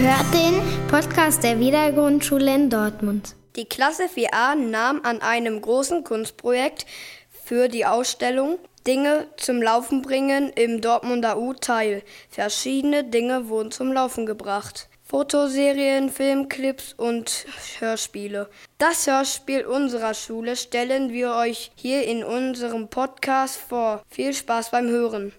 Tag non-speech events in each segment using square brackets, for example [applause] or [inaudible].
hört den Podcast der Wiedergrundschule in Dortmund. Die Klasse 4a nahm an einem großen Kunstprojekt für die Ausstellung Dinge zum Laufen bringen im Dortmunder U teil. Verschiedene Dinge wurden zum Laufen gebracht. Fotoserien, Filmclips und Hörspiele. Das Hörspiel unserer Schule stellen wir euch hier in unserem Podcast vor. Viel Spaß beim Hören.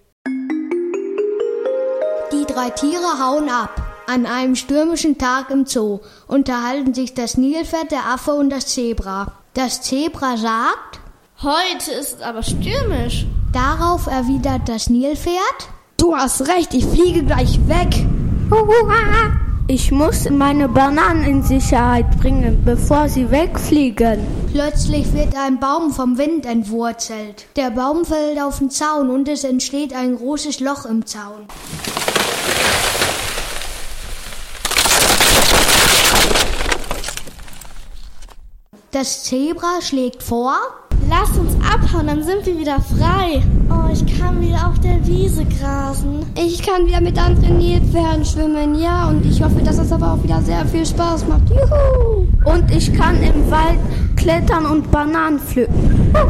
Die drei Tiere hauen ab. An einem stürmischen Tag im Zoo unterhalten sich das Nilpferd, der Affe und das Zebra. Das Zebra sagt, Heute ist es aber stürmisch. Darauf erwidert das Nilpferd, Du hast recht, ich fliege gleich weg. Ich muss meine Bananen in Sicherheit bringen, bevor sie wegfliegen. Plötzlich wird ein Baum vom Wind entwurzelt. Der Baum fällt auf den Zaun und es entsteht ein großes Loch im Zaun. Das Zebra schlägt vor, Lass uns abhauen, dann sind wir wieder frei. Oh, ich kann wieder auf der Wiese grasen. Ich kann wieder mit anderen Nilpferden schwimmen, ja, und ich hoffe, dass das aber auch wieder sehr viel Spaß macht. Juhu! Und ich kann im Wald klettern und Bananen pflücken. [laughs]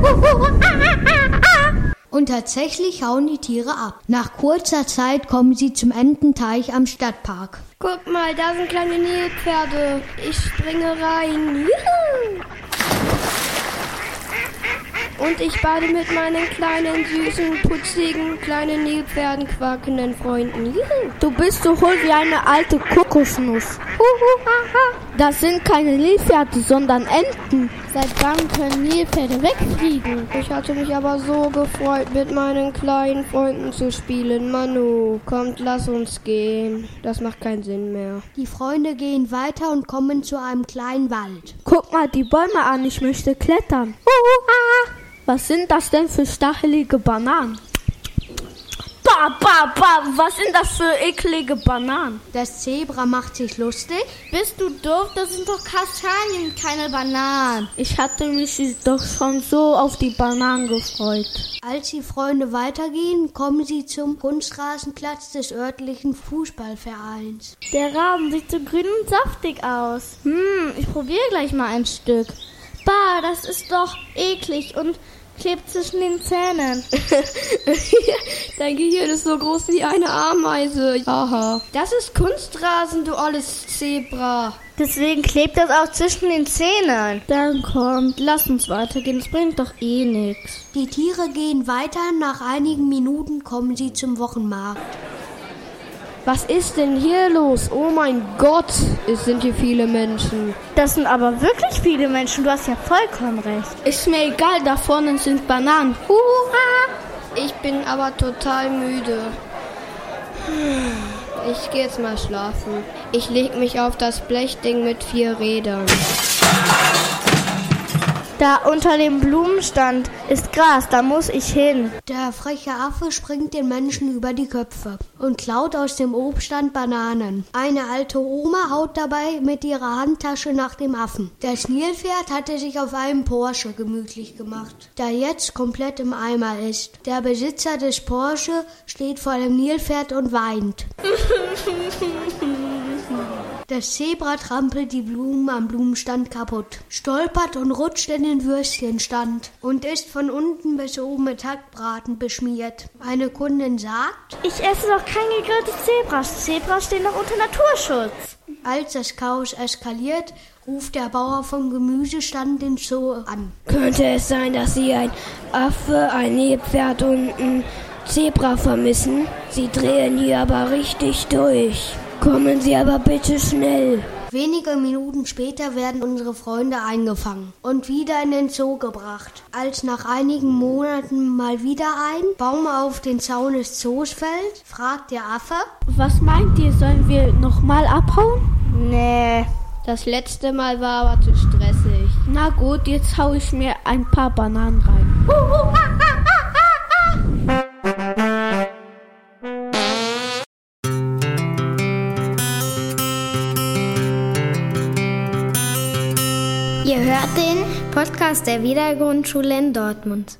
Und tatsächlich hauen die Tiere ab. Nach kurzer Zeit kommen sie zum Ententeich am Stadtpark. Guck mal, da sind kleine Nilpferde. Ich springe rein. Juhu! Und ich bade mit meinen kleinen, süßen, putzigen, kleinen Nilpferden quakenden Freunden. Juhu! Du bist so hohl wie eine alte Kokosnuss. Das sind keine Nilpferde, sondern Enten. Seit wann können Nilpferde wegfliegen? Ich hatte mich aber so gefreut, mit meinen kleinen Freunden zu spielen. Manu, kommt, lass uns gehen. Das macht keinen Sinn mehr. Die Freunde gehen weiter und kommen zu einem kleinen Wald. Guck mal die Bäume an, ich möchte klettern. Was sind das denn für stachelige Bananen? Bah, bah, bah, was sind das für eklige Bananen? Das Zebra macht sich lustig. Bist du doof? Das sind doch Kastanien, keine Bananen. Ich hatte mich doch schon so auf die Bananen gefreut. Als die Freunde weitergehen, kommen sie zum Kunstrasenplatz des örtlichen Fußballvereins. Der Raben sieht so grün und saftig aus. Hm, ich probiere gleich mal ein Stück. Bah, das ist doch eklig und klebt zwischen den Zähnen. [laughs] Dein Gehirn ist so groß wie eine Ameise. Haha. Das ist Kunstrasen, du alles Zebra. Deswegen klebt das auch zwischen den Zähnen. Dann kommt, lass uns weitergehen. Das bringt doch eh nichts. Die Tiere gehen weiter. Nach einigen Minuten kommen sie zum Wochenmarkt. Was ist denn hier los? Oh mein Gott, es sind hier viele Menschen. Das sind aber wirklich viele Menschen. Du hast ja vollkommen recht. Ist mir egal, da vorne sind Bananen. Hurra! Ich bin aber total müde. Ich gehe jetzt mal schlafen. Ich leg mich auf das Blechding mit vier Rädern. Da unter dem Blumenstand ist Gras, da muss ich hin. Der freche Affe springt den Menschen über die Köpfe und klaut aus dem Obststand Bananen. Eine alte Oma haut dabei mit ihrer Handtasche nach dem Affen. Das Nilpferd hatte sich auf einem Porsche gemütlich gemacht, der jetzt komplett im Eimer ist. Der Besitzer des Porsche steht vor dem Nilpferd und weint. [laughs] Das Zebra trampelt die Blumen am Blumenstand kaputt, stolpert und rutscht in den Würstchenstand und ist von unten bis oben mit Hackbraten beschmiert. Eine Kundin sagt, Ich esse doch kein gegrilltes Zebras. Zebras stehen doch unter Naturschutz. als das Chaos eskaliert, ruft der Bauer vom Gemüsestand den Zoo an. Könnte es sein, dass Sie ein Affe, ein Nilpferd und ein Zebra vermissen? Sie drehen hier aber richtig durch. Kommen Sie aber bitte schnell. Wenige Minuten später werden unsere Freunde eingefangen und wieder in den Zoo gebracht. Als nach einigen Monaten mal wieder ein Baum auf den Zaun des Zoos fällt, fragt der Affe, Was meint ihr, sollen wir nochmal abhauen? Nee. Das letzte Mal war aber zu stressig. Na gut, jetzt hau ich mir ein paar Bananen rein. Ihr hört den Podcast der Wiedergrundschule in Dortmund.